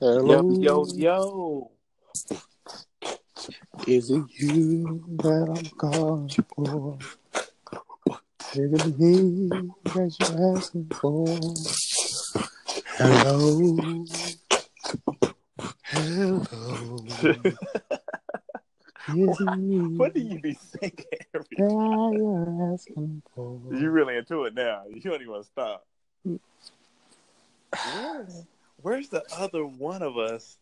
Hello. Yo, yo, yo. Is it you that I'm calling for? Is it me that you're asking for? Hello. Hello. Is it me What do you be singing every you're asking for? You really into it now. You don't even want to stop. Mm. Where's, where's the other one of us?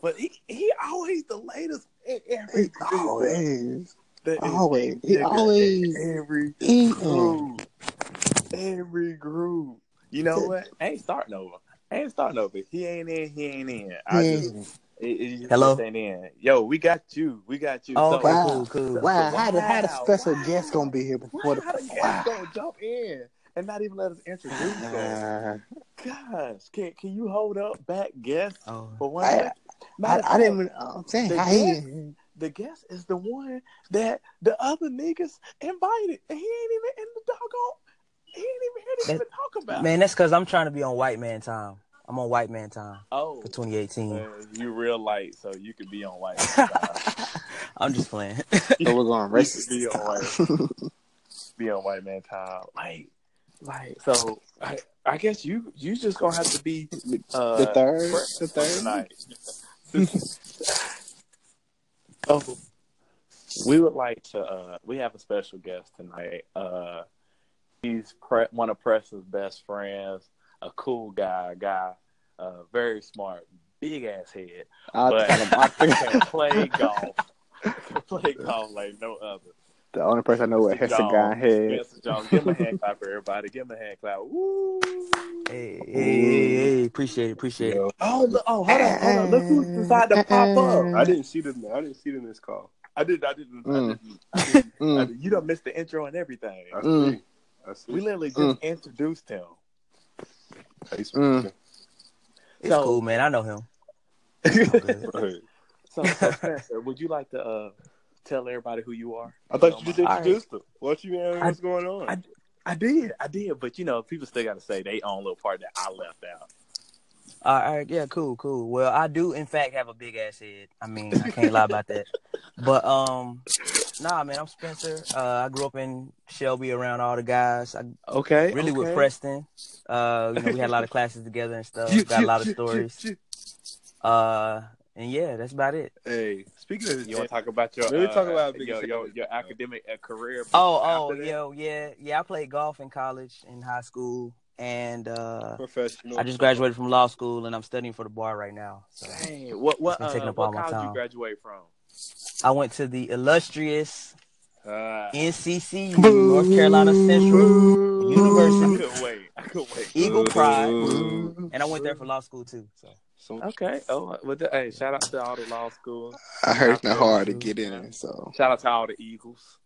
But he he always the latest every He always, That is always, he always every eating. groove. Every groove. You know what? I ain't starting over. I ain't starting over. He ain't in. He ain't in. I just, it, it Hello? ain't in. Yo, we got you. We got you. Oh, So- Wow. cool, cool. Wow, how the how the special wow. guest gonna be here before the How the wow. gonna jump in and not even let us introduce them? Uh, Gosh, can can you hold up back guest Oh. for one I- I, I didn't. even- I'm saying The how guest- The guest is the one that the other niggas invited, and he ain't even in the doggone. He ain't even here to That- even talk about. Man, that's because I'm trying to be on white man time. I'm on white man time oh, for 2018. uh, you real light, so you could be on white. I'm just playing. So we're going racist. be on time. white. Be on white man time, like, like. So I, I guess you you just gonna have to be uh, the third, the third. tonight. oh, we would like to. Uh, we have a special guest tonight. Uh, he's pre- one of Preston's best friends, a cool guy, guy, uh, very smart, big ass head, I but I think can play golf. Can play golf like no other. The only person I know with Spencer hexagon Jones. head. Spencer Jones. Give him a hand clap, everybody. Give him a hand clap. Woo! hey, hey, hey, hey, appreciate it, appreciate it. Oh, look, oh, hold on, hold on. Look who's decided to pop up. I didn't see them. I didn't see them this call. I did. I didn't. I Mm. didn't. I didn't, I Mm. didn't. You done missed the intro and everything. I Mm. see. I see. We literally just Mm. introduced him. Hey, Mm. It's So- cool, man. I know him. So, so Spencer, would you like to uh, tell everybody who you are? I thought you just All right. introduced them. What you mean? I- What's going on? I- I did, I did, but you know, people still got to say they own little part that I left out. All right, all right, yeah, cool, cool. Well, I do in fact have a big ass head. I mean, I can't lie about that. But um, nah, man, I'm Spencer. Uh, I grew up in Shelby around all the guys. I Okay, really with. Preston. Uh, you know, we had a lot of classes together and stuff. Got a lot of stories. Uh, and yeah, that's about it. Hey, speaking of You want to talk about your? Let me uh, talk about your your, your academic uh, career. Oh, oh, after that? yeah, yeah, yeah. I played golf in college, in high school, and uh, professional, I just graduated from law school, and I'm studying for the bar right now. So Dang, what what been taking uh, up what all my college you graduate from? I went to the illustrious Uh, NCCU, North Carolina Central I University, couldn't wait. I couldn't wait. Eagle Pride, Ooh. and I went there for law school too. So So, Okay. Oh, well, the, hey, shout out to all the law schools. I heard it's not hard to get in. So Shout out to all the Eagles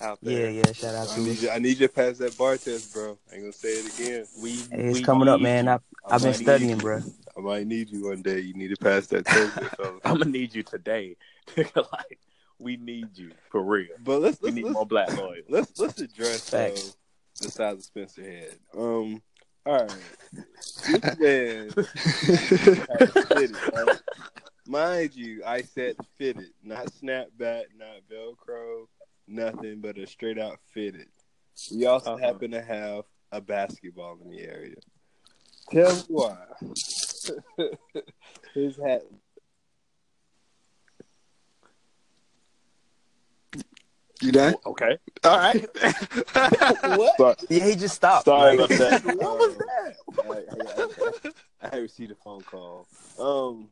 out yeah, there. yeah. Shout out I to need us. you. I need you to pass that bar test, bro. I ain't gonna say it again. We, Hey, it's we coming up, man. you. I, I've been studying, you. bro. I might need you one day. You need to pass that test, big. I'm gonna need you today. like, we need you for real. But let's We let's need let's, more black lawyers. let's, let's address though, Facts. the size of Spencer head. Um, all right, this man fitted, right? Mind you, I said fitted, not snapback, not Velcro, nothing but a straight out fitted. We also Uh-huh. happen to have a basketball in the area. Tell me why. His hat. You done? Okay. All right. what? Sorry, Yeah, he just stopped. sorry Like, about that. What was that? I, I, I, I received a phone call. Um,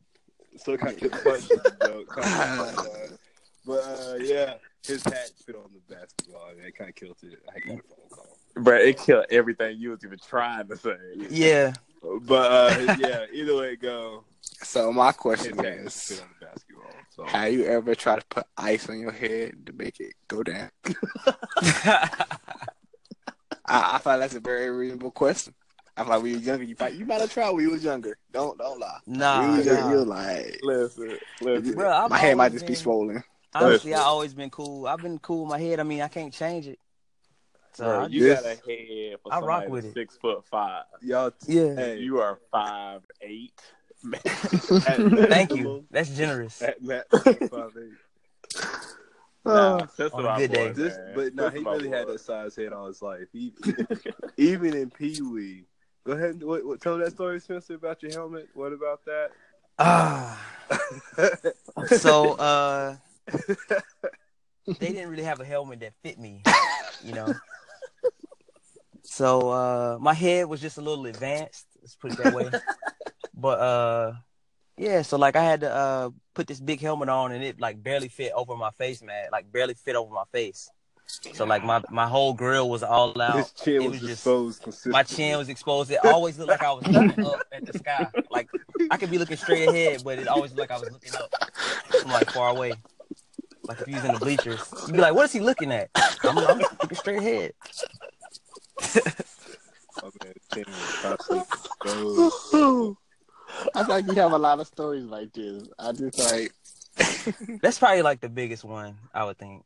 so kind of question, joke. Kinda uh, but uh, yeah, his hat fit on the basketball. and it kind of killed it. I got a phone call. Bro, it killed everything you was even trying to say. yeah, But uh, yeah, either way it go, So my question hat is, fit basketball. So have you ever tried to put ice on your head to make it go down? I, I feel that's a very reasonable question. I feel like when you were younger, you might, you might have tried when you was younger. Don't don't lie. nah, when you was younger, you was like, Listen, listen. Bro, my head might always just be swollen. Honestly, I always been cool. I've been cool with my head. I mean, I can't change it. So Bro, you This- got a head for I rock with that's it. six foot five. y'all, yeah. hey, You are five eight. Thank you. That's generous. At Matt. Nah, sister on a good boy, day. man. This, but no, Sister he my really had boy. that size head all his life. He, even in Pee Wee. Go ahead and what, what, tell that story, Spencer, about your helmet. What about that? Ah. so uh they didn't really have a helmet that fit me, you know. So uh my head was just a little advanced, let's put it that way. But uh yeah, so like I had to uh put this big helmet on and it like barely fit over my face, man. Like barely fit over my face. So like my my whole grill was all out. His chin it was, was just- exposed consistently. My chin was exposed. It always looked like I was looking up at the sky. Like I could be looking straight ahead, but it always looked like I was looking up from like far away. Like if you was in the bleachers, you'd be like, "What is he looking at?" I'm, I'm looking straight ahead. Oh, man, I feel like you have a lot of stories like this. I just like, That's probably like the biggest one I would think.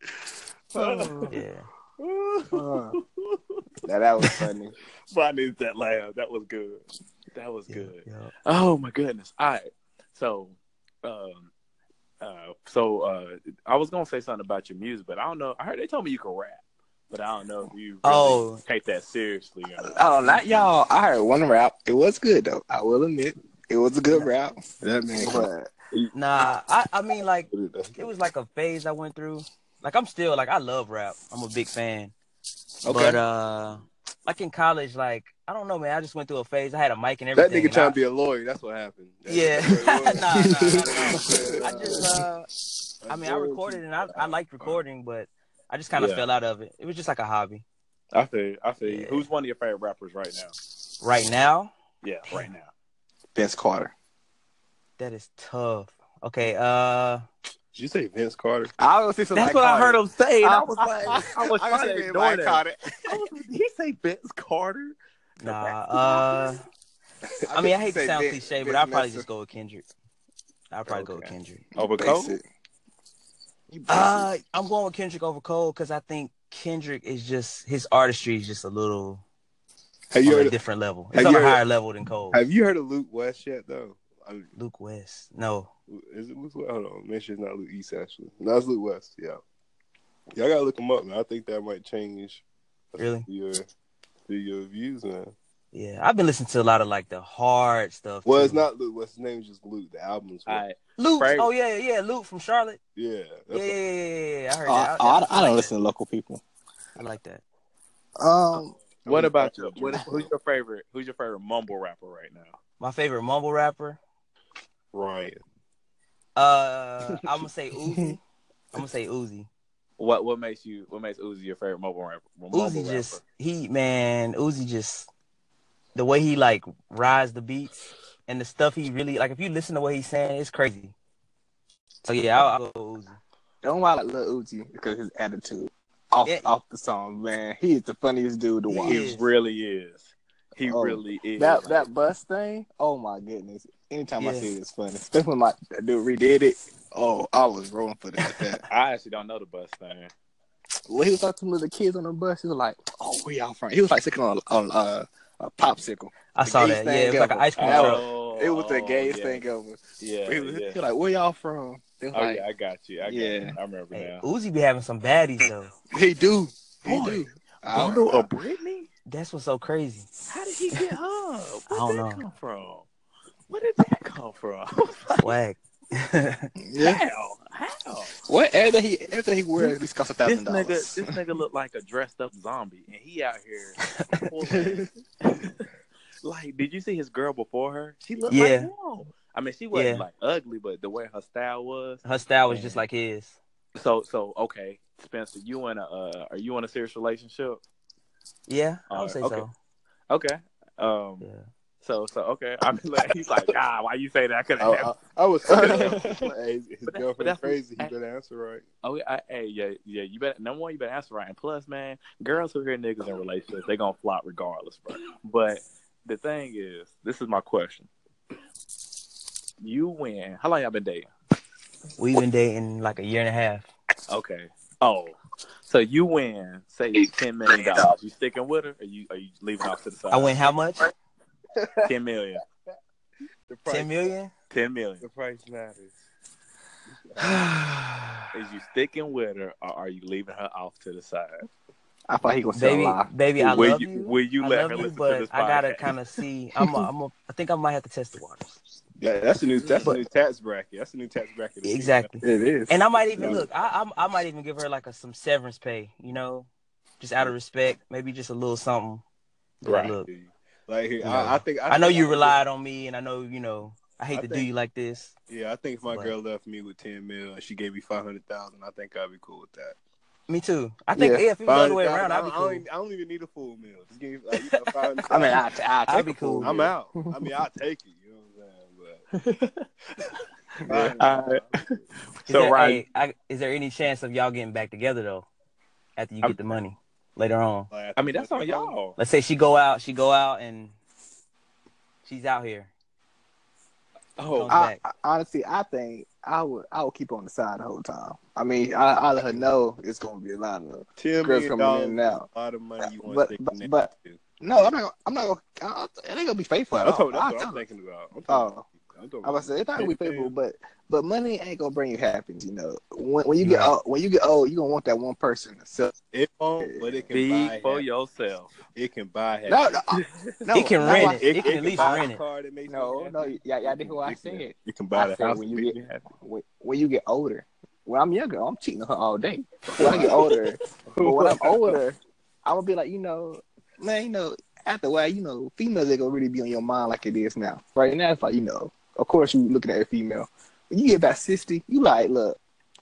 Yeah. uh, that, that was funny. But I needed that laugh. That was good. That was Yeah, good. yeah. Oh my goodness. All right. So, um, uh, so uh, I was gonna say something about your music, but I don't know. I heard they told me you could rap, but I don't know if you really Oh. take that seriously. Or not. Oh, not y'all. I heard one rap. It was good though. I will admit, it was a good rap. That man. But Nah, I I mean like it was like a phase I went through. Like I'm still like I love rap. I'm a big fan. Okay. But uh like in college, like I don't know, man. I just went through a phase. I had a mic and everything. That nigga trying I- to be a lawyer. That's what happened. That- Yeah. what nah, nah, nah, nah. I just uh I mean I recorded and I, I liked recording, but I just kind of Yeah. fell out of it. It was just like a hobby. I feel. you. I feel. you. Yeah. Who's one of your favorite rappers right now? Right now, Yeah, right now. Vince Carter. that is tough. Okay, uh Did you say Vince Carter? I was say something That's like what I heard him say. and I I- was like, I was I trying to ignore Mike that. Carter. I was Did he say Vince Carter? nah, uh I mean I hate to sound Vince- cliche, but I'll probably just go with Kendrick. I'll probably go with Kendrick. Over Cole? Basic. You basic. Uh I'm going with Kendrick over Cole because I think Kendrick is just his artistry is just a little Have you on a heard? different level. It's on a heard- higher level than Cole. Have you heard of Luke West yet? Though. I mean, Luke West. No. is it Luke? West? Hold on. Make sure it's not Luke East actually. No, it's Luke West. Yeah. Y'all gotta look him up, man. I think that might change Really? your your views, man. Yeah. I've been listening to a lot of like the hard stuff. Well, too. it's not Luke What's His name is just Luke. The album's All right. Luke. Frank- Oh yeah, yeah, Luke from Charlotte. yeah. Yeah, yeah, yeah, yeah, yeah, yeah. I heard Oh, that. I, I, I like don't that. listen to local people. I like that. Um, What about you? you? What, who's your favorite? Who's your favorite mumble rapper right now? My favorite mumble rapper. Ryan? Uh, I'm gonna say Uzi. I'm gonna say Uzi. What what makes you what makes Uzi your favorite mumble rapper? Mumble Uzi rapper? just he man. Uzi just the way he like rides the beats and the stuff he really like. If you listen to what he's saying, it's crazy. So yeah, I'll, I'll go Uzi. don't mind like Lil Uzi because his attitude off Yeah. off the song, man. He is the funniest dude to watch. He He is. really is. He Oh, really is. That that bus thing, oh my goodness! Anytime I see it, it's funny. Especially when my that dude redid it. Oh, I was rolling for that. that. I actually don't know the bus thing. when he was talking to the kids on the bus, he was like, "Oh, where y'all from?" He was like sitting on on uh, a popsicle. I The saw that. Yeah, it was like an ice cream That truck. Oh, It was the gayest yeah. thing ever. Yeah, he, was, yeah. he was like, "Where y'all from?" They was Oh like, yeah, I got you. I got Yeah. you. I remember Hey, now. Uzi be having some baddies though. "He do, he Boy, do." Bundle of Britney? That's what's so crazy. How did he get her? Where did don't that know. come from? Where did that come from? Swag. yeah. How? How? What everything he everything he wears, this costs a thousand dollars. this nigga look like a dressed up zombie, and he out here. like, did you see his girl before her? She looked Yeah. like him. I mean, she wasn't Yeah. like ugly, but the way her style was. Her style was just like his. So, so okay, Spencer, you in a uh, are you in a serious relationship? Yeah, I would Alright, say okay. so. Okay. Um. Yeah. So, so okay. I mean, like, he's like, ah, why you say that? I could I. I, I was hey, his But that- but girlfriend that's- crazy. He better answer right. Oh, yeah, I, hey, yeah, yeah. You better number one, you better answer right. And plus, man, girls who hear niggas in relationships, they gonna flop regardless, bro. But the thing is, this is my question. You win. How long y'all been dating? We've been dating like a year and a half. Okay. Oh, so you win. Say ten million dollars. You sticking with her, or you are you leaving off to the side? I win how much? ten million. The price, Ten million. Ten million. The price matters. Is you sticking with her, or are you leaving her off to the side? I thought he was gonna say a baby, lie. baby, I will love you, you. Will you I let love her you, listen but to this I gotta kind of see. I'm. A, I'm. A, I think I might have to test the waters. Yeah, that's a new that's But- a new tax bracket. That's a new tax bracket. Exactly. It is. And I might even Yeah. look. I, I I might even give her like a some severance pay. You know, just out of respect, maybe just a little something. Right. Look, Like You know, I, I think I, know think you I- relied on me, and I know you know I hate I to do you like this. Yeah, I think if my But- girl left me with ten mil and she gave me five hundred thousand, I think I'd be cool with that. Me too. I think Yeah. yeah, if it was the other way around, I I'd don't, be I, cool. don't even, I don't even need a full meal. Just give me like, you know, I mean, I, I I'd take be a fool. cool. I'm out. I mean, I'll take it. Is So there, Ryan, hey, I, is there any chance of y'all getting back together though, after you I'm- get the money later on? I mean that's on y'all. Let's say she go out, she go out, and she's out here. Oh, I. I, honestly, I think I would I would keep her on the side the whole time. I mean, I, I let her know it's gonna be a lot of Ten girls million coming dollars in and is out. a lot of money you want But- to but- but- too. No, I'm not. I'm not. Gonna, I, it ain't gonna be faithful at That's all. what, that's I'll what tell I'm her. thinking about. I'm Oh. Talking, I'm talking I was say it's not gonna be Ten faithful, million. but but money ain't gonna bring you happiness. You know, when when you get Right. old, when you get old, you gonna want that one person. So It won't, but it can be buy. for happiness. yourself. It can buy. no, happiness. no, uh, no, It can no, rent I- it. It can at least buy rent a it. car that makes me No, happy. no, yeah, yeah, I did what I It can- said. You can buy I the house when you get- me. When, when you get older, when I'm younger, I'm cheating on her all day. When I get older, but when I'm older, I'm gonna be like, you know, man, you know, after a while, you know, females ain't gonna really be on your mind like it is now. Right now, it's like, you know, of course you looking at a female. When you get about sixty, you like, look,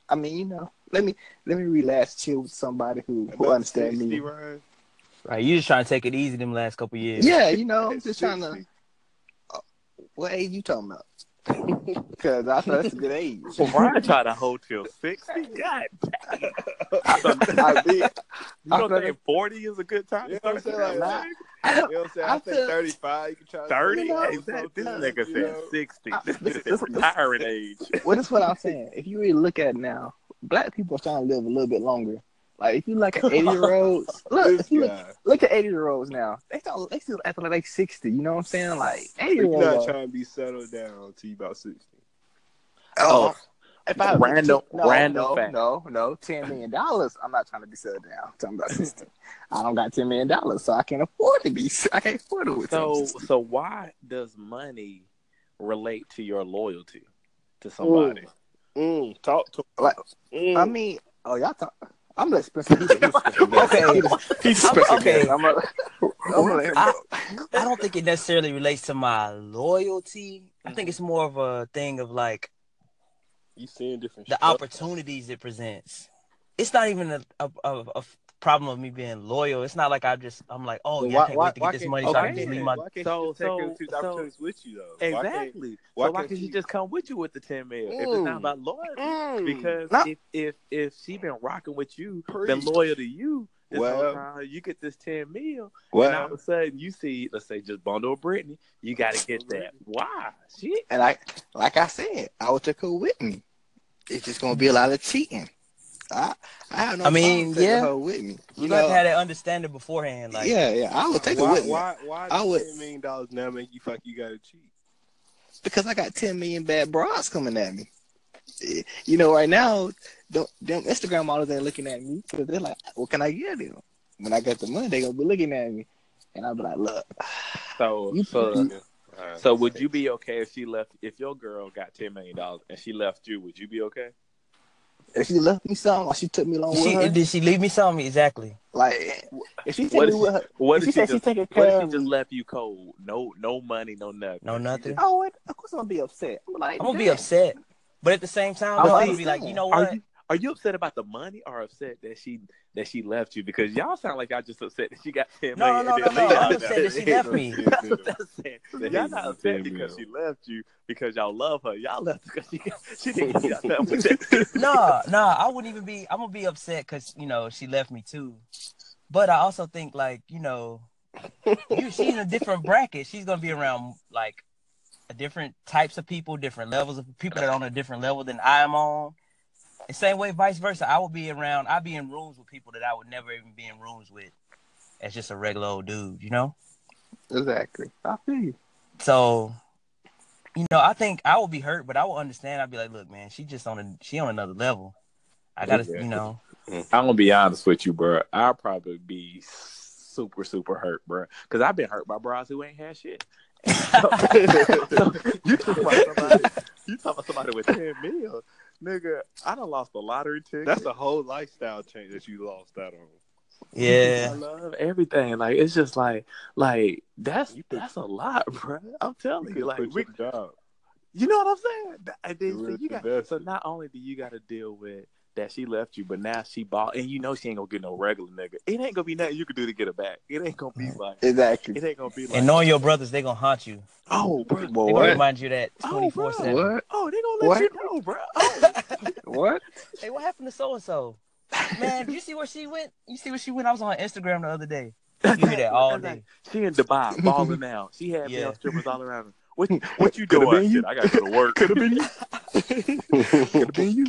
I mean, you know, let me let me relax, chill with somebody who who About understand me. Ryan? Right, you just trying to take it easy them last couple years. Yeah, you know, I'm just trying to. 60. Uh, what age you talking about? Because I thought that's a good age. Well, Brian tried to hold till sixty. God, I did. you I don't feel think forty is a good time? You know what I'm saying? Like, dating? I, You know what I'm saying? I, I think feel- 35. You can try Thirty? You know, Hey, this nigga said know. sixty. I- This this- is this- retiring age. Well, that's what I'm saying. If you really look at it now, black people are trying to live a little bit longer. Like if you like an eighty year old, look, if you look, look at 80 year olds now, they still they still acting like they 60. You know what I'm saying? Like 80 year You're not trying to be settled down until you about 60. Oh, if I random- 15 no, random no, fact. no, no, 10 million dollars. I'm not trying to be settled down. I'm talking about 60. I don't got 10 million dollars, so I can't afford to be. I can't afford it with So, 60. so why does money relate to your loyalty to somebody? Mm, talk to Like, mm. I mean, oh y'all talk. I'm gonna Spencer. He's a, he's a special guest. Okay. He's a- he's a I'm- okay. I'm gonna, I'm gonna let him I. I don't think it necessarily relates to my loyalty. I think it's more of a thing of like you seeing different the stuff. opportunities it presents. It's not even a, a, a, a problem of me being loyal. It's not like I just I'm like, oh Well, yeah, why- I can't why- wait to get this can't- money so I can okay. just leave my Why can't So- you take so- two so- opportunities with you though? Why can't- Exactly. why so why can't can't she she- just come with you with the ten mil if it's Mm. not about loyalty? Mm. Because No. if if if she been rocking with you, Preach. been loyal to you, this Well. time, you get this ten mil, and all of a sudden you see, let's say, just bundle with Brittany, you got to get that. Why? She And I, like I said, I would take her with me. It's just gonna be a lot of cheating. I, I have no I mean, problem taking yeah. her with me. You You got know, to have that understanding beforehand. Like, yeah, yeah, I would take her why, with me why, why I would- $10 million now make you feel like you got to cheat? because I got ten million bad bras coming at me. Eh, You know, right now, them, them Instagram models ain't looking at me because they're like, "What can I get them?" When I get the money, they gonna be looking at me, and I'll be like, "Look, So, You- so, you- Alright. so would you be okay if she left? If your girl got ten million dollars and she left you, would you be okay? If she left me something, or she took me along she, with her, did she leave me something? Exactly. like if she take What if with her, What if if she she said she just? taking What if she just left you cold? No, no money, no nothing. No nothing. just- oh, of course I'm gonna be upset. I'm like, I'm gonna be upset, but at the same time, I'm I'm gonna be like, you know what? Are you upset about the money or upset that she that she left you? Because y'all sound like y'all just upset that she got ten No, million. no, and no, no, I'm upset that she left me. That's what I'm saying. Y'all not upset because she left you because y'all love her. Y'all left because she got, she didn't give y'all with that. nah, nah, I wouldn't even be. I'm gonna be upset because you know she left me too. But I also think like you know, you she's in a different bracket. She's gonna be around like a different types of people, different levels of people that are on a different level than I am on. The same way, vice versa. I would be around. I'd be in rooms with people that I would never even be in rooms with as just a regular old dude. You know. Exactly. I feel you. So you know, I think I would be hurt, but I would understand. I'd be like, look, man, she just on a she on another level. I gotta, Yeah. you know, mm-hmm. I'm gonna be honest with you, bro. I'll probably be super, super hurt, bro. Because I've been hurt by bras who ain't had shit. so, you talking about somebody? You talking about somebody with ten mil, nigga? I done lost a lottery ticket. That's a whole lifestyle change that you lost out on. Yeah, I love everything. Like it's just like, like that's You put- that's a lot, bro. I'm telling you, You like quit we, job. you know what I'm saying? And then, You so, you got, invested. so not only do you got to deal with that she left you, but now she bought, and you know she ain't gonna get no regular nigga. It ain't gonna be nothing you can do to get her back. It ain't gonna be like. Exactly. It ain't gonna be like. And knowing your brothers, they gonna haunt you. oh, bro. They Boy, gonna what? remind you that Oh, twenty bro. four seven. What? Oh, they gonna let What? you know, bro. Oh, What? Hey, what happened to so and so? Man, did you see where she went? You see where she went? I was on Instagram the other day. You hear that all day. She in Dubai balling out. She had Yeah. male strippers all around her. What what you doing? Oh, you. I gotta go to work. Could have been you. Could have been you.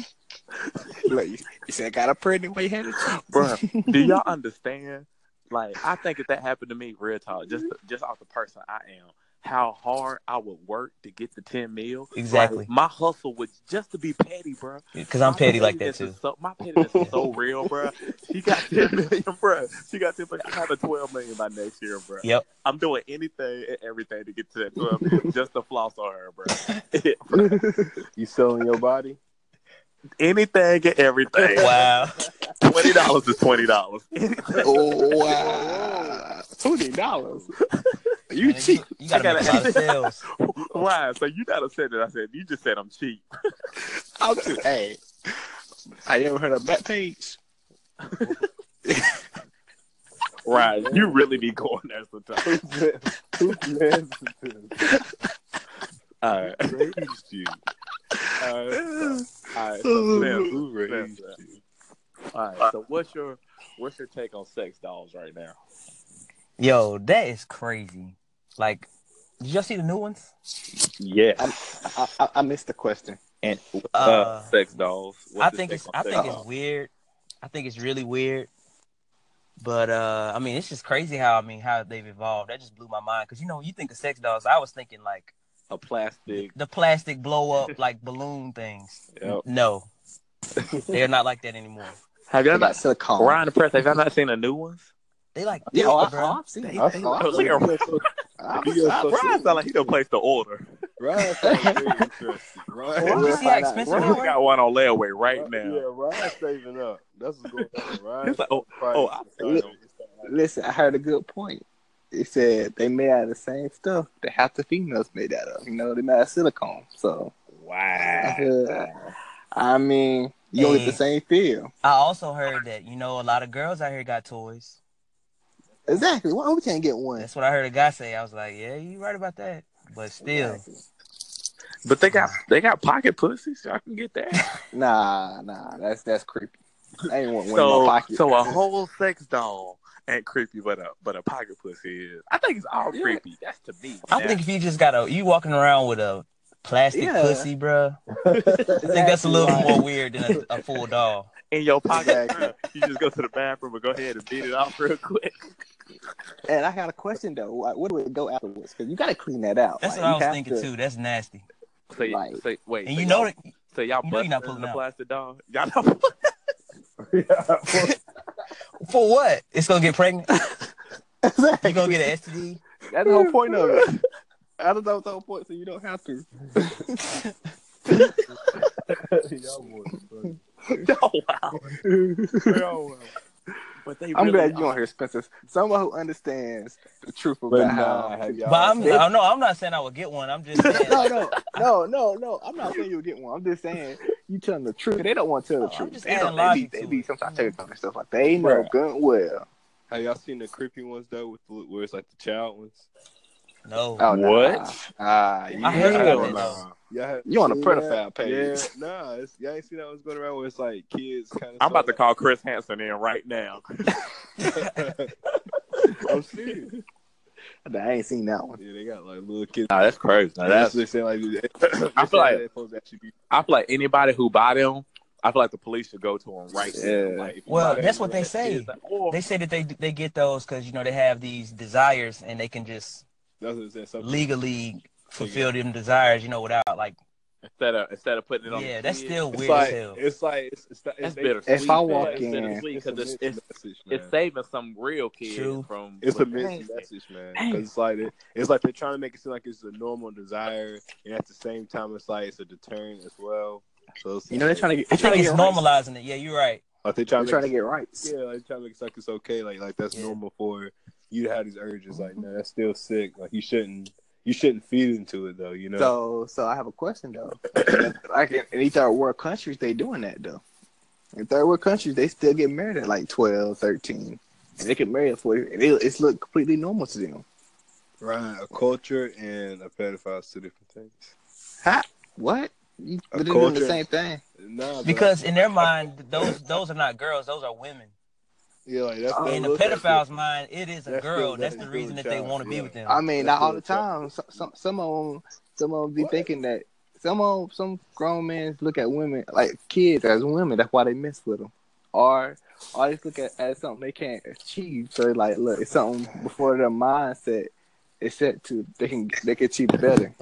Like, you you said, got a pregnant way headed. bro. Do y'all understand? Like, I think if that happened to me, real talk, just just off the person I am, how hard I would work to get the ten mil. Exactly. Like, my hustle was just to be petty, bro. Because I'm petty like that too. So, my pettiness is so real, bro. She got ten million, bro. She got ten million. I have a twelve million by next year, bro. Yep. I'm doing anything and everything to get to that twelve million just to floss on her, bro. You selling your body? Anything and everything. Wow. Twenty dollars is twenty dollars. Oh wow, twenty dollars. You Man, cheap. You gotta I make a gotta- lot of sales. Why? So you gotta say that I said you just said I'm cheap. I'm too. Hey, I ever heard of Backpage? Right. You really be going there sometimes. Who? All right. Raised you. All right. All right. So, Slim, Who raised Slim, all right. So what's your what's your take on sex dolls right now? Yo, that is crazy. Like, did y'all see the new ones? Yeah, I, I, I missed the question. And uh, Uh, sex dolls. What's I think it's I think dolls? it's weird. I think it's really weird. But uh I mean it's just crazy how I mean how they've evolved. That just blew my mind because you know when you think of sex dolls, I was thinking like a plastic. the plastic blow up like balloon things. Yep. No, they're not like that anymore. Have y'all got not silicone. Ryan the Press? Have y'all not seen the new ones? They like Yeah, oh, I, bro. oh, I've seen They- it. they- Oh, I've look seen at. Ryan I've- I've- goes so- sound like he done placed the order. Ryan sounds very interesting. Ryan, Why We'll is how expensive Ryan got one on layaway right Ryan- now. Yeah, Ryan's saving up. That's what's going on. Ryan. He's like, oh, oh, I- Listen, I heard a good point. It said they made out of the same stuff that half the females made out of. You know, they made out of silicone. So, Wow. uh, I mean, you don't get the same feel. I also heard that you know a lot of girls out here got toys. Exactly. Why we can't get one? That's what I heard a guy say. I was like, yeah, you right about that. But still, Exactly. But they got they got pocket pussies, so I can get that. Nah, nah, that's that's creepy. I ain't want one in So my pocket. so a whole sex doll ain't creepy, but a but a pocket pussy is. I think it's all Yeah. creepy. That's to me. I Now, think if you just got a you walking around with a plastic Yeah. pussy, bro, I think that's a little more weird than a, a full doll. in your pocket, Exactly. you just go to the bathroom and go ahead and beat it off real quick. And I got a question though. Why- Where do it go afterwards? Because you got to clean that out. That's Like, what I was thinking to- too. That's nasty. So, Like- so wait, And so you know y'all, that so y'all you know you're not busting pulling the out. plastic doll. Y'all not for what? It's gonna get pregnant. Exactly. You gonna get an STD? That's the whole point of it. I don't know the whole point, so you don't have to. Y'all boys funny. oh wow. Y'all wild. But they I'm really glad you are. on here, Spencer. Someone who understands the truth about But nah, have y'all But I'm seen- I, no, I'm not saying I would get one. I'm just saying. no, no, no, no, no. I'm not saying you'll get one. I'm just saying you telling the truth. They don't want to tell the No, I'm truth. just They adding don't. They be, logic they to be it. sometimes TikTok and stuff like. They know Right. good and well. Have y'all seen the creepy ones though, with the, where it's like the child ones? No. Oh, nah. What? Ah, I heard yeah. about that, nah. Though. Yeah, You on a yeah, pedophile page. Yeah, nah, it's, y'all ain't seen that one's going around where it's like kids kind of. I'm about to call Chris Hansen in right now. I'm serious. Nah, I ain't seen that one. Yeah, they got like little kids. Nah, that's crazy. Now, That's that's they say like. I feel like- they're supposed to actually be. I feel like anybody who buy them, I feel like the police should go to them right there. Yeah. Like, Well, that's what they that say. kid's like, oh, They say that they they get those because you know they have these desires and they can just That's what it said. Something. legally fulfill them desires, you know, without like instead of instead of putting it on. yeah, the that's kid. still It's weird like as hell. it's like it's, it's, it's, That's they- bittersweet. If I walk It's in- bittersweet it's it's, it's, message, it's saving some real kids True. from. It's a what- mixed message, man. Because it's like it, it's like they're trying to make it seem like it's a normal desire, and at the same time, it's like it's a deterrent as well. So it's You know they're trying to get I they're trying think to it's get rights. normalizing it. Yeah, you're right. like they're They're trying to trying to get rights. yeah, like trying to make it like it's okay, like like that's Yeah. normal for you to have these urges. Like no, that's still sick. Like you shouldn't you shouldn't feed into it though. You know. So so I have a question though. like in, in these third world countries, they doing that though. In third world countries, they still get married at like 12, 13. And they can marry at 40. And it, it's look completely normal to them. right, a culture and a pedophile is two different things. Ha? What? You, A but they're doing the culture- same thing. Nah, Because in their mind, those those are not girls; those are women. Yeah, like that's In the pedophile's it. mind, it is a That's girl. still- That's that's the reason a that they want to be with them. I mean, That's not all the time. Some, some, some of them, some of them be What? thinking that some of some grown men look at women like kids as women. That's why they mess with them, or or they look at as something they can't achieve. So they like, look, it's something before their mindset is set to they can they can achieve better.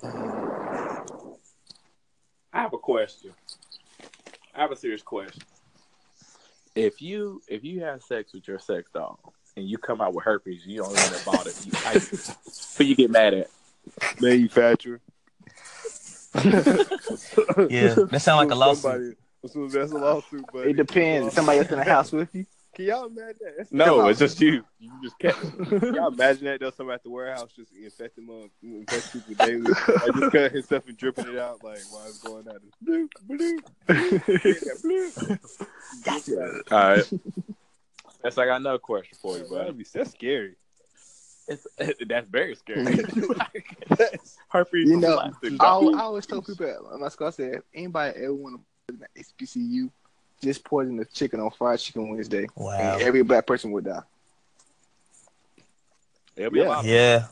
I have a question. I have a serious question. If you if you have sex with your sex doll and you come out with herpes, you don't know nothing about it. You, I, who you get mad at? manufacturer. Yeah, that sound like a lawsuit. Somebody- that's a lawsuit, but It depends. Somebody else in the house with you. Can y'all imagine that? That's No, it's just you. You just kept. Y'all imagine that though? Somebody at the warehouse just infecting them, infect people daily, like just cut his stuff and dripping it out, like while it's going out. Bloop, bloop, bloop. All right. That's I got another question for you, That'd be that's scary. It's, that's very scary. herpes. You know, I, always- I always tell people at my school, I said, anybody ever want to poison the HBCU, just poison the chicken on fried chicken Wednesday. Wow. And every black person would die. It'll be a Yeah. lot. Yeah,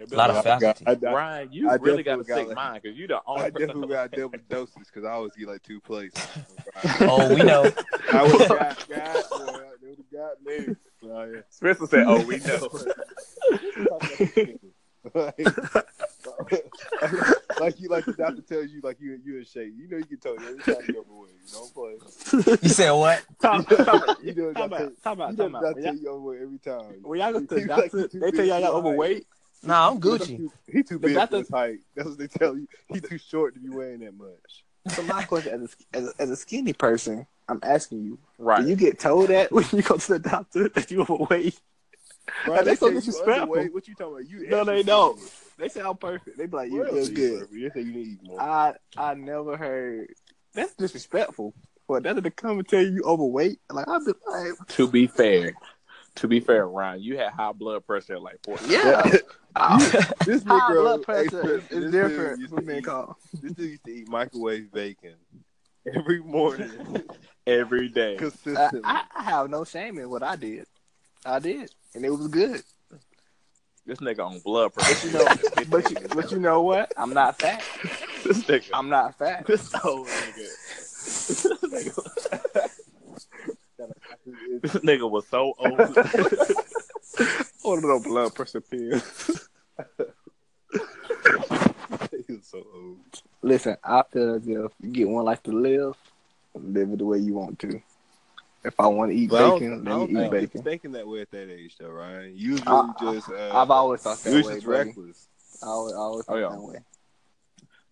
a lot of lot. faculty. I, I, Ryan, you I really got a definitely sick got mind because you're the I only person. definitely got double doses because I always get like two plates. Oh, we know. I would have got, got, boy, they would have got me. Oh, yeah. Spencer said, "Oh, we know." Like, like you, like the doctor tells you, like you, you in shape. You know, you get told every time you overweight. You don't play. You said what? Time, time, You know, the time doctor, out, time out, you know, time the out. doctor When tell y'all- overweight every time. When y'all go to the He like doctor, they tell y'all for y'all overweight. Nah, I'm He Gucci. too, he too big doctor- for his height. That's what they tell you. He too short to be weighing that much. So my question, as a, as a, as a skinny person, I'm asking you, Right. do you get told that when you go to the doctor that you overweight? Right? They so tell you disrespectful. underweight. What you talking about? You No, they don't. skinny. They sound perfect. They be like, you What look else are you good. say you need to eat more. I I never heard. That's disrespectful. For that to come and tell you you overweight, like I'd be like, To be fair, to be fair, Ryan, you had high blood pressure at like 40. yeah. This high Negro, blood pressure is, this is dude different used from to being eat- called. This dude used to eat microwave bacon every morning, Every day. Consistently. I, I have no shame in what I did. I did, and it was good. This nigga on blood But pressure. you know, but you, but you know what? I'm not fat. this nigga. I'm not fat. This old nigga. this nigga was so old. Order no blood pressure pills. he was so old. Listen, I feel as if you get one life to live, live it the way you want to. If I want to eat But bacon, I let me eat think bacon. thinking that way at that age, though, Ryan. Usually, I- just uh, I've always thought that was way, just buddy. reckless. I always, I always Oh, thought yeah. that way.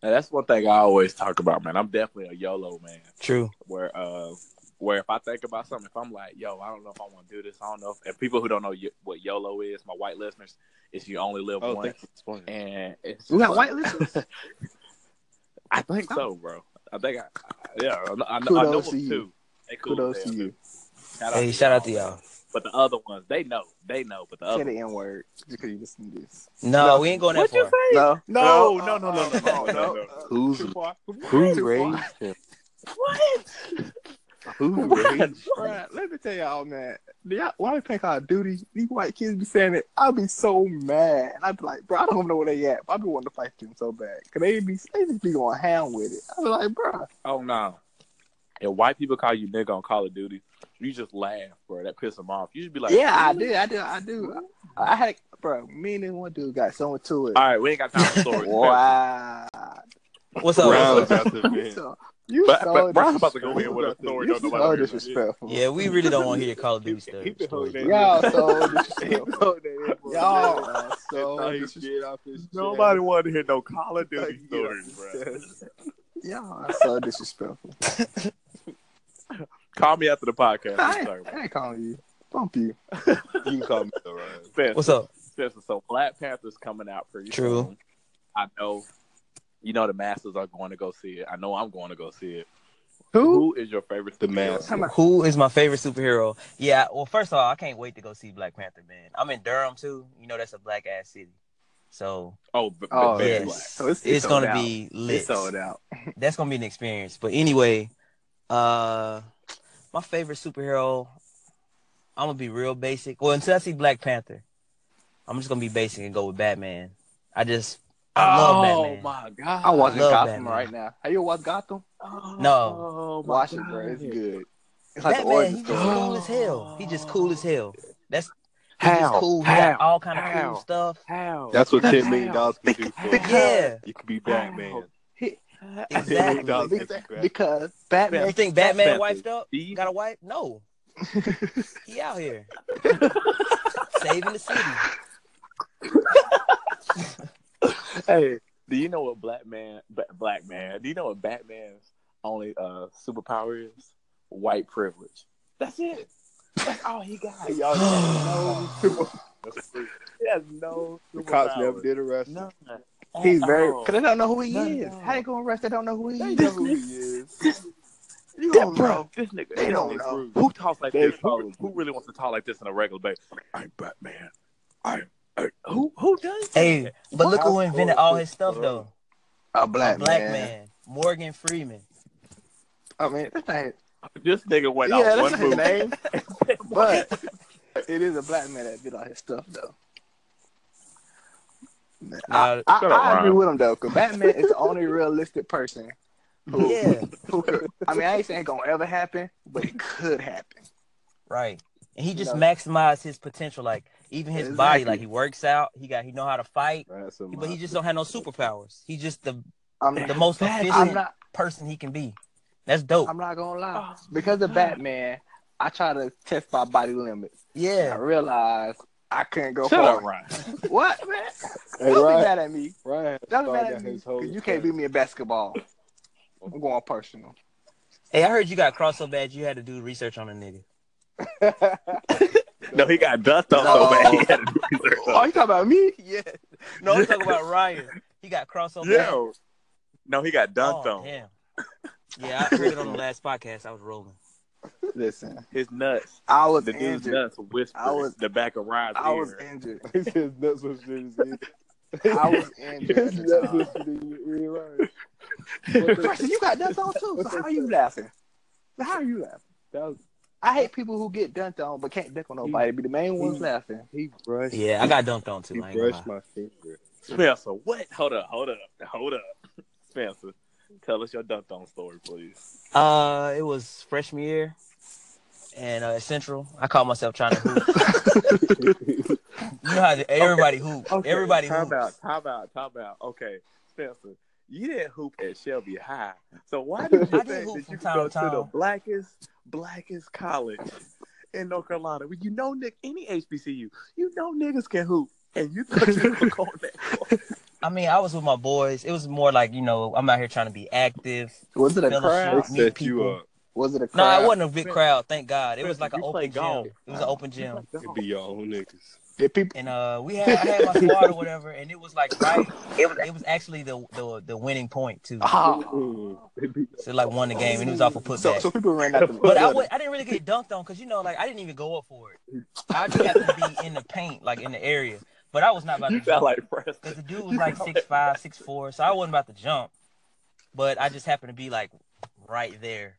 Now, that's one thing I always talk about, man. I'm definitely a YOLO man. True. Where uh where if I think about something, if I'm like, yo, I don't know if I want to do this, I don't know if and people who don't know y- what YOLO is, my white listeners, is you only live Oh, once. thank you. And it's We got just white listeners. I think so, bro. I think I, I yeah, I, know- I know, Kudos I know to them too. They cool Kudos as to you. too. Shout Hey, shout out to y'all. But the other ones, they know, they know. But the Say other, the N word just because you listen to this. No, we ain't going that what you far. say? No, No, no, no, no, no, no, no, no. Who's Too far. who raised him? What? Who Ryan, raised? Let me tell y'all, man. Do y'all, why we pay Call of Duty? These white kids be saying it. I'd be so mad. I'd be like, bro, I don't know where they at. But I be wanting to fight them so bad. Cause they be they just be going ham with it. I be like, bro, Oh no. If white people call you nigga on Call of Duty, you just laugh, bro. That piss them off. You should be like, yeah, I do, I do, I do. I had bro. Me and this one dude got so into it. All right, we ain't got time for stories. Wow. What's up? Round about to You vent. so, you But, so but Brian's about to go disrespectful. in with a story. You Don't nobody so wanna hear. disrespectful. Yeah, we really don't want to hear Call of Duty He- stuff. he been holding that- Y'all so disrespectful. told that in for a Y'all are so Thought he could disrespectful. off his. Nobody wanted to hear no Call of Duty he could get stories, bro. chest. Y'all are so disrespectful. Call me after the podcast. I ain't, I ain't calling you. Bump you. You can call me though, Ryan. Spencer, What's up? Spencer, so Black Panther's coming out pretty True. soon. I know. You know the masses are going to go see it. I know I'm going to go see it. Who? Who is your favorite? The superhero? mask. Who is my favorite superhero? Yeah, well, first of all, I can't wait to go see Black Panther, man. I'm in Durham too. You know that's a black ass city, so Oh, b- Oh, b- yeah. Betty yes, White. So it's- it's, it's gonna out. be lit. It's sold out. That's gonna be an experience. But anyway, uh, my favorite superhero. I'm gonna be real basic. Well, until I see Black Panther, I'm just gonna be basic and go with Batman. I just I love oh Batman. Oh my god! I'm watching love Gotham Batman. right now. Have you watched Gotham? No. Oh, my Watch it, God. bro. It's good. It's like the Batman, origin he just cool as hell. He just cool as hell. That's he How? just cool. He How? got all kind of How? cool stuff. How? That's what ten million dollars can do for. Yeah, You could be Batman. exactly. Dollars can Because, Batman. because Batman. You think Batman Batman. wiped up? Steve? Got a wife? No. He out here saving the city. hey, do you know what black man, black man? Do you know what Batman's only uh superpower is? White privilege. That's it. That's all he got. Y'all he has no super. He has no. The cops never did arrest him. None. He's very oh. because they don't know who he None is. at all. How they gonna arrest? They don't know who he They is. know who he is. You Yeah, don't bro, know. this nigga. They you don't know, know. Who talks like They this? Who, who really wants to talk like this on a regular basis? I'm Batman. I'm. I- who who does? that? Hey, but look who invented all his stuff though. A A black, black man. man, Morgan Freeman. I mean, that's not this nigga went yeah, out that's one his move. name. but it is a black man that did all his stuff though. Now, I, Shut up, I agree with him though, because Batman is the only realistic person who, yeah, who could. I mean, I ain't saying it's gonna ever happen, but it could happen. right. And he just No. maximized his potential, like even his body. Like he works out, he got he know how to fight, That's but he just don't have no superpowers. He's just the I'm, the most efficient I'm not. person he can be. That's dope. I'm not gonna lie. Oh, Because of Batman, I try to test my body limits. Yeah, I yeah, realized I couldn't go Shut far. up, Ryan. What man? Hey, Don't Ryan- be mad at me. Ryan Don't be mad at me his you can't beat me in basketball. I'm going personal. Hey, I heard you got crossed so bad you had to do research on a nigga. No, he got dust on No. so bad he had to do research Oh, you talking about me? Yeah. No, I'm talking about Ryan. He got crossed so it. bad. Yeah. No, he got dunked Oh, on. damn. Yeah, I heard it on the last podcast. I was rolling. Listen, His nuts. I was The dude's injured. nuts whispered I was- the back of Ryan's I ear. was injured. He says that's what shit is. I was injured at the That's time. what shit is in your ear, Ryan. Preston, you got dunked on too. So how are you laughing? How are you laughing? That was, I hate people who get dunked on but can't dunk on nobody. Be the main ones laughing. he brushed. Yeah, I got dunked on He too. I ain't gonna brushed my finger. Spencer, what? Hold up, hold up, hold up. Spencer, tell us your dunked on story, please. Uh, it was freshman year, and uh, Central, I caught myself trying to hoop. you know how the- everybody hoop. Everybody Time hoops. out, time out, time out. Okay, Spencer, you didn't hoop at Shelby High, so why did you I think that you could go to to the blackest, blackest college in North Carolina? When you know, Nick, any HBCU, you know niggas can hoop, and you thought you were going that. I mean, I was with my boys. It was more like you know, I'm out here trying to be active. Was it a crowd? They meet set you people. up. Was it a crowd? No, crowd? it wasn't a big crowd. Thank God. It was like an You play open gym. golf. It was an open gym. It'd be your own niggas. Did people? and uh we had I had my squad or whatever, and it was like right. It was it was actually the the, the winning point too. Ah. It'd be- So like won the game, and it was off a So, putback. so people ran out the. but I would, I didn't really get dunked on because you know like I didn't even go up for it. I just had to be in the paint, like in the area. But I was not about to You sound jump like Preston. because the dude was like six five, six four, so I wasn't about to jump. But I just happened to be like right there.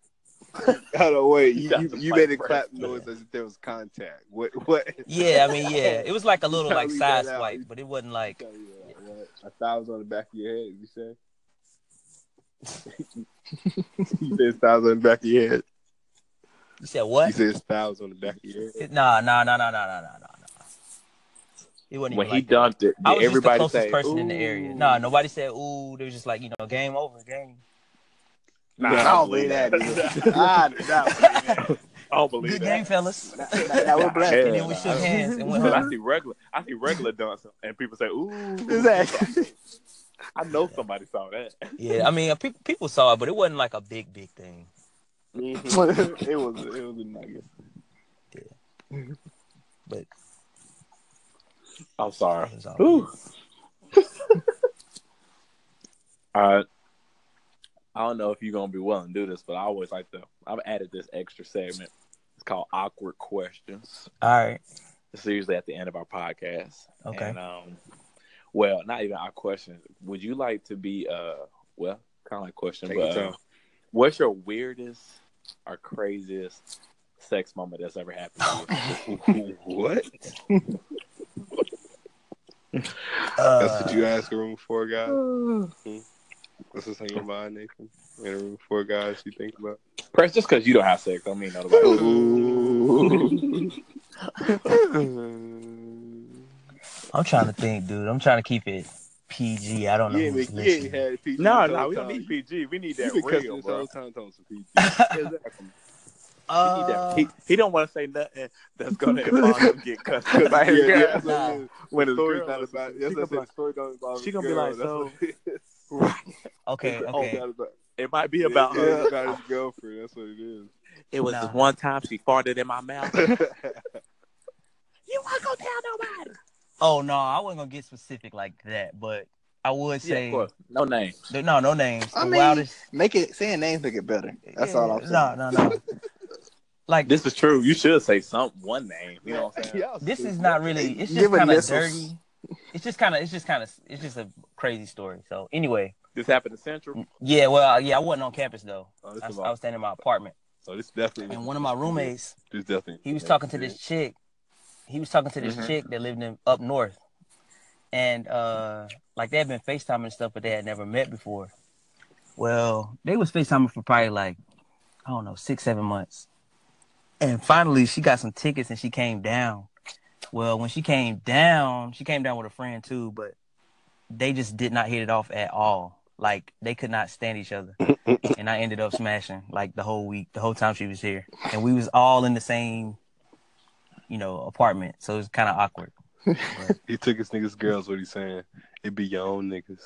Hold on, wait. You, you, you made a clap noise as if there was contact. What? What? Yeah, I mean, yeah, it was like a little like Leave side swipe, but it wasn't like Tell you that, what? A thousand on the back of your head. You say? you said thousand on the back of your head. you said what? You said thousand on the back of your head. Nah, nah, nah, nah, nah, nah, nah, nah. It wasn't when even he like that. dunked it, I was everybody just the closest say, person in the area. "Ooh"? No, nobody said ooh. They was just like you know, game over, game. Nah, Nah, I don't believe that. either. I do not believe that. I don't believe Good that. game, fellas. Now, now, now we're blessed. And then we shook hands and went But I see regular, I see regular dunks, and people say, "Ooh." Exactly. I know somebody saw that. Yeah, I mean, people people saw it, but it wasn't like a big big thing. Mm-hmm. it was it was a nugget. Yeah. But I'm sorry. it Ooh. Uh, I don't know if you're gonna be willing to do this, but I always like to. I've added this extra segment. It's called awkward questions. all right. It's usually at the end of our podcast. Okay. And, um, well, not even our questions. Would you like to be uh, well, kind of like question, Take but your uh, what's your weirdest or craziest sex moment that's ever happened to you? what? Uh, That's what you asked a room for, four guys. Hmm? What's this on your mind, Nathan? In a room for guys, you think about? Press just because you don't have sex, don't mean nobody. I'm trying to think, dude. I'm trying to keep it PG. I don't know You who's ain't, you ain't listening. had PG. No, no, we don't need PG. We need that real, bro. whole time some PG. Exactly. He, Uh, that. he, he don't want to say nothing that's gonna involve him get cussed. 'Cause I yeah, hear yeah, girl- that's Nah. when the his story's girl not listens, about. she That's gonna what I be. The story don't involve. she gonna be like, that's so- what okay, okay. It might be about yeah, her. it's about his girlfriend. That's what it is. It was Nah. one time she farted in my mouth. you want to go tell nobody? Oh no, I wasn't gonna get specific like that, but I would Yeah, say of. No names. no, no names. I The mean, wildest. Make it saying names make it better. That's all I'm saying. No, no, no. Like This is true. You should say some one name. You know what I'm saying? Y'all this is not really. It's just kind of dirty. It's just kind of. It's just kind of. It's just a crazy story. So anyway, This happened in Central. yeah. Well, yeah. I wasn't on campus though. Oh, I, is I was staying in my apartment, So this definitely. and one of my roommates, This definitely. he was talking to this chick. He was talking to this Mhm. chick that lived in up north, and uh, like they had been Facetiming and stuff, but they had never met before. Well, they was Facetiming for probably like I don't know six, seven months, and finally she got some tickets and she came down. Well, when she came down, she came down with a friend too, but they just did not hit it off at all. Like they could not stand each other, and I ended up smashing like the whole week, the whole time she was here, and we was all in the same, you know, apartment, so it was kind of awkward. He took his niggas' girls. What he's saying? It be your own niggas.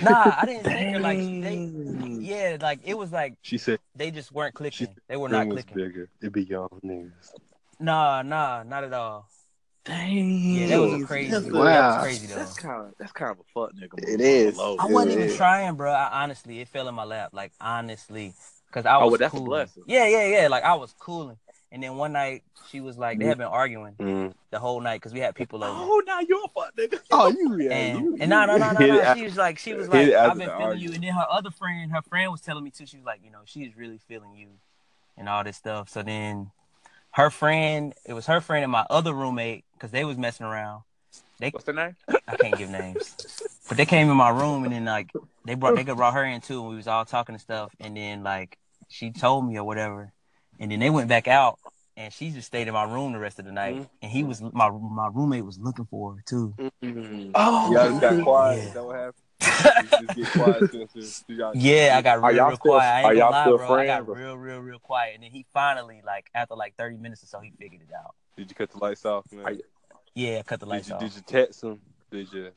Nah, I didn't think her like they, yeah, like it was like She said. they just weren't clicking. said They were "Friend not was clicking. bigger. It be your own niggas. Nah, nah, not at all. Dang. Yeah, that was a crazy. That's, That was crazy though. that's kind of that's kind of a fuck nigga. move It on is. the low. I It wasn't is. even trying, bro. I, honestly, it fell in my lap. Like honestly, because I Oh, was. well, that's a blessing. Yeah, yeah, yeah. Like I was cooling, and then one night she was like, they had been arguing Mm. the whole night because we had people over. Oh, now you're a fuck nigga. Oh, you yeah. And you, and no no no no Hit no. She was like she was like I've been the feeling you, and then her other friend, her friend was telling me too. She was like, you know, she's really feeling you, and all this stuff. So then her friend, it was her friend and my other roommate because they was messing around. What's their name? I can't give names, but they came in my room and then like they brought they brought her in too, and we was all talking and stuff. And then like she told me or whatever, and then they went back out. And she just stayed in my room the rest of the night, Mhm. and he was my my roommate was looking for her too. Oh, Y'all just got quiet. Yeah. Is that what happened? Just get quiet since did y'all- Yeah, I got Are real, y'all real still- quiet. I are ain't y'all gonna lie, still bro. I got friends? real, real, real quiet. And then he finally, like, after like 30 minutes or so, he figured it out. Did you cut the lights off, man? Are you- Yeah, cut the did lights you off. did you text him? Did you?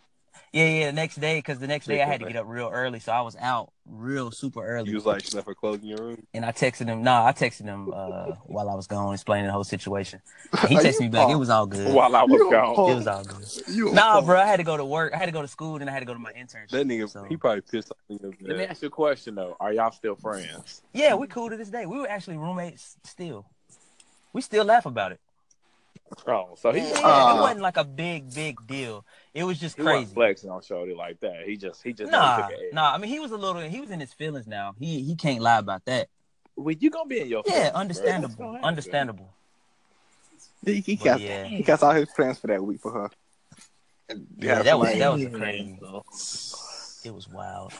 Yeah, yeah, the next day, because the next day I had to get up real early. So I was out real super early. You was like, she left her in your room. and I texted him. Nah, I texted him uh, while I was gone, explaining the whole situation. And he texted me back. It was all good. While I was You gone. punk. It was all good. You Nah, punk. bro, I had to go to work. I had to go to school, then I had to go to my internship. That nigga, So- he probably pissed off in Let me ask you a question though. Are y'all still friends? Yeah, we cool to this day. We were actually roommates still. We still laugh about it. Oh, so he, Yeah, Uh, it wasn't like a big, big deal. It was just crazy wasn't crazy. flexing on Shorty like that. He just he just Nah, took an L. nah. I mean, he was a little. He was in his feelings now. He he can't lie about that. Well, you gonna be in your Yeah, feelings, understandable. happen. Understandable. He, he, But got, yeah. he got all his plans for that week for her. Yeah, yeah, that was like- that was a crazy. It was wild.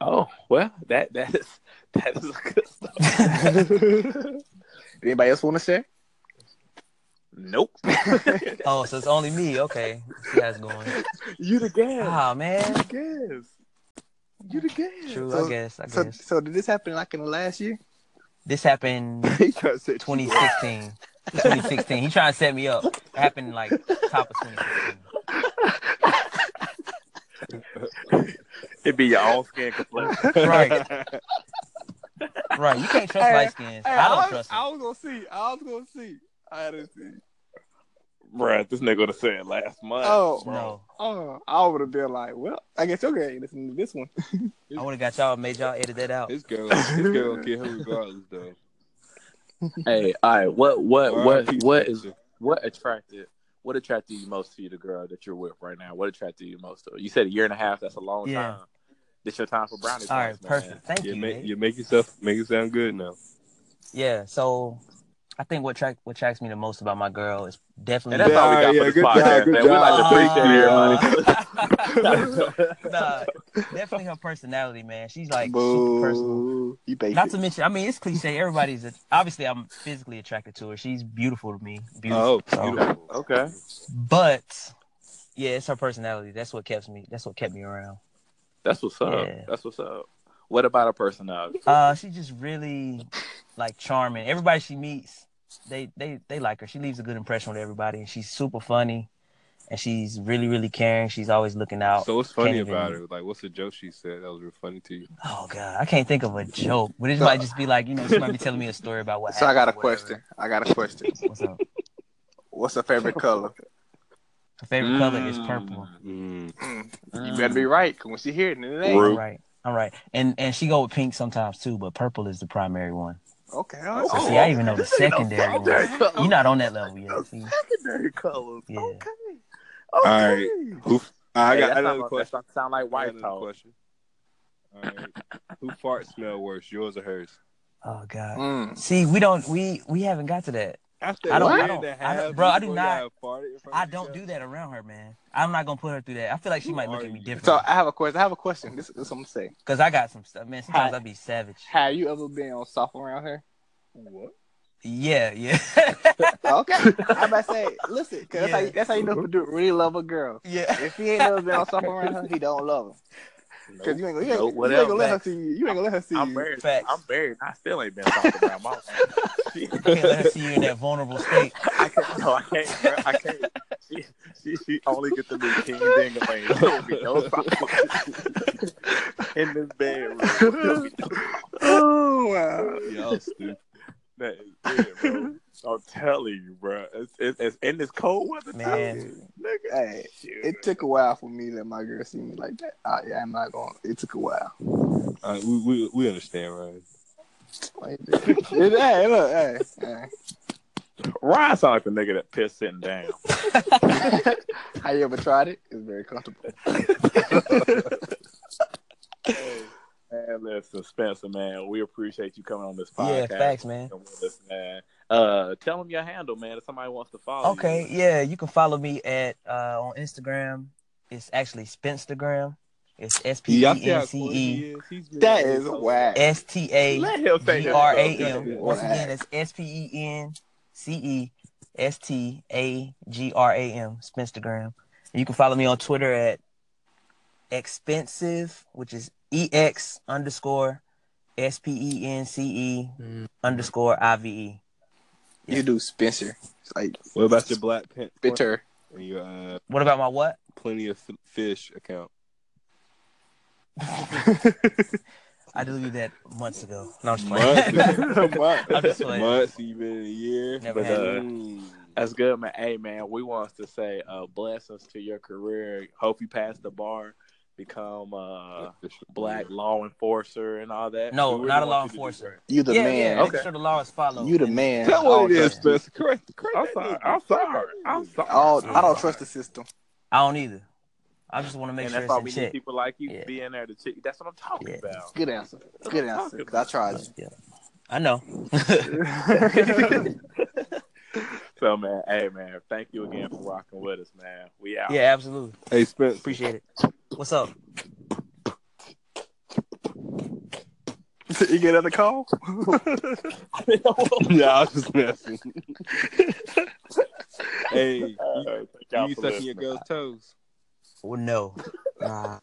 Oh well, that that is that is a good stuff. Anybody else want to share? Nope. Oh, so it's only me. Okay. See how it's going. you the gas. Ah, You man. the gas. You the gas. True. So- I guess. I So, guess. so did this happen like in the last year? This happened He trying to say 2016. 2016. He trying to set me up. It happened like top of 2016. It'd be your own skin complexion. Right. Right. You can't trust Hey, light skins. I don't trust them. I was gonna see. I was gonna see. I had to see. Bruh, this nigga would have said last month. Oh. bro. No. Oh, I would have been like, well, I guess you're gonna listen to this one. I would have got y'all, made y'all edit that out. This girl, this girl gonna kill him regardless, though. Hey, all right. What what what R.I.P. what is what attracted what attracted you most to you, the girl that you're with right now? What attracted you most to her? You said a year and a half. That's a long Yeah. time. This your time for brownie All right, points, man. perfect. Thank You you. make you make yourself make it sound good now. Yeah. So I think what track what attracts me the most about my girl is definitely. And definitely that's all we got Yeah, for this good job, podcast, man. We like to job. appreciate everybody. nah, definitely her personality, man. She's like super personal. You basic. Not to mention, I mean, it's cliche. Everybody's obviously I'm physically attracted to her. She's beautiful to me. Beautiful. Oh, So- beautiful. okay. But yeah, it's her personality. That's what kept me. That's what kept me around. That's what's up. Yeah. That's what's up. What about her personality? Uh, she's just really like charming. Everybody she meets, they they they like her. She leaves a good impression with everybody, and she's super funny, and she's really really caring. She's always looking out. So what's funny Can't about even- her? Like, what's the joke she said that was real funny to you? Oh god, I can't think of a joke, but it might just be like you know she might be telling me a story about what. so I got a whatever. question. I got a question. What's up? What's her favorite color? Her favorite color is purple. Mm. Mm, You better be right, cause when she hear it, then it ain't. Rude. I'm right. I'm. And and she go with pink sometimes too, but purple is the primary one. Okay. Oh, So see, I even know the secondary secondary one. You're not on that level yet. See? Secondary colors. Yeah. Okay. All right. Who? I Hey, got another sound- question. That sound like white another talk. question. All right. Who fart smell worse, yours or hers? Oh god. Mm. See, we don't we we haven't got to that. After I don't- a I year don't- and a I don't- bro, I do not- y'all farted in front I don't do that around her, man. I'm not gonna put her through that. I feel like she Who might look at me you? different. So I have a question. I have a question. This, this is what I'm gonna say. Cause I got some stuff, man. Sometimes Hi. I be savage. Have you ever been on soft around her? What? Yeah, yeah, Okay. I'm about to say, listen, cause that's, how you, that's how you know if a dude really love a girl. yeah. If he ain't never been on soft around her, he don't love her. Cause you ain't, gonna- you ain't, Nope, you ain't gonna let her see you. You ain't gonna let her see I'm you. married. Facts. I'm buried. I still ain't been talking about my You can't let her see you in that vulnerable state. I can't. No, I can't. bro. I can't. She, she, she only get to meet King Dingaling. There will be no problem in this bedroom. There'll be no Oh wow. Y'all stupid. That is it, bro. I'm telling you, bro. It's, it's, it's in this cold weather, too. Man. Nigga. Hey, Shoot. it took a while for me to let my girl see me like that. Uh, yeah, I'm not going. It took a while. Uh, we, we we understand, right? Like, it- hey, look, hey, hey. Ryan sound like the nigga that pissed sitting down. How you ever tried it? It's very comfortable. hey, Man, listen, Spencer, man, we appreciate you coming on this Yeah, podcast. facts, man. and man. Uh, tell them your handle, man. If somebody wants to follow Okay, you. yeah, you can follow me at uh on Instagram. It's actually Spencestagram. It's S P Y'all E see how N C cool E he is? He's been- That is whack. S T A Let him say G his R A stuff. M. Once again, it's S P E N C E S T A G R A M. Spencestagram. You can follow me on Twitter at expensive, which is E X underscore S P E N C E underscore I V E. You do Spencer. It's like What about your Black Panther bitter. and your uh, What about my what? Plenty of F- Fish account? I deleted that months ago. No, I'm just Months, playing. I'm just playing. months, even a year. Never But, had uh. That's good, man. Hey, man, we want to say uh, blessings to your career. Hope you pass the bar, become uh, a black law enforcer and all that. No, really not a law you enforcer. You the yeah, man. yeah. Make sure the laws follow. You the man. Tell what it is, time. Spencer. Correct, correct I'm sorry. I'm sorry. I'm sorry. All, I don't trust the system. I don't either. I just want to make and sure that's why it's we in need people like you Yeah. being there to check. That's what I'm talking Yeah. about. Good answer. Good answer. I tried it. Yeah. I know. So, man, hey, man, thank you again for rocking with us, man. We out. yeah, absolutely. Hey, Spencer. Appreciate it. What's up? you get another call? yeah, I was just messing. Hey, All you, right, y'all you for sucking your girl's toes. Well, no. Nah.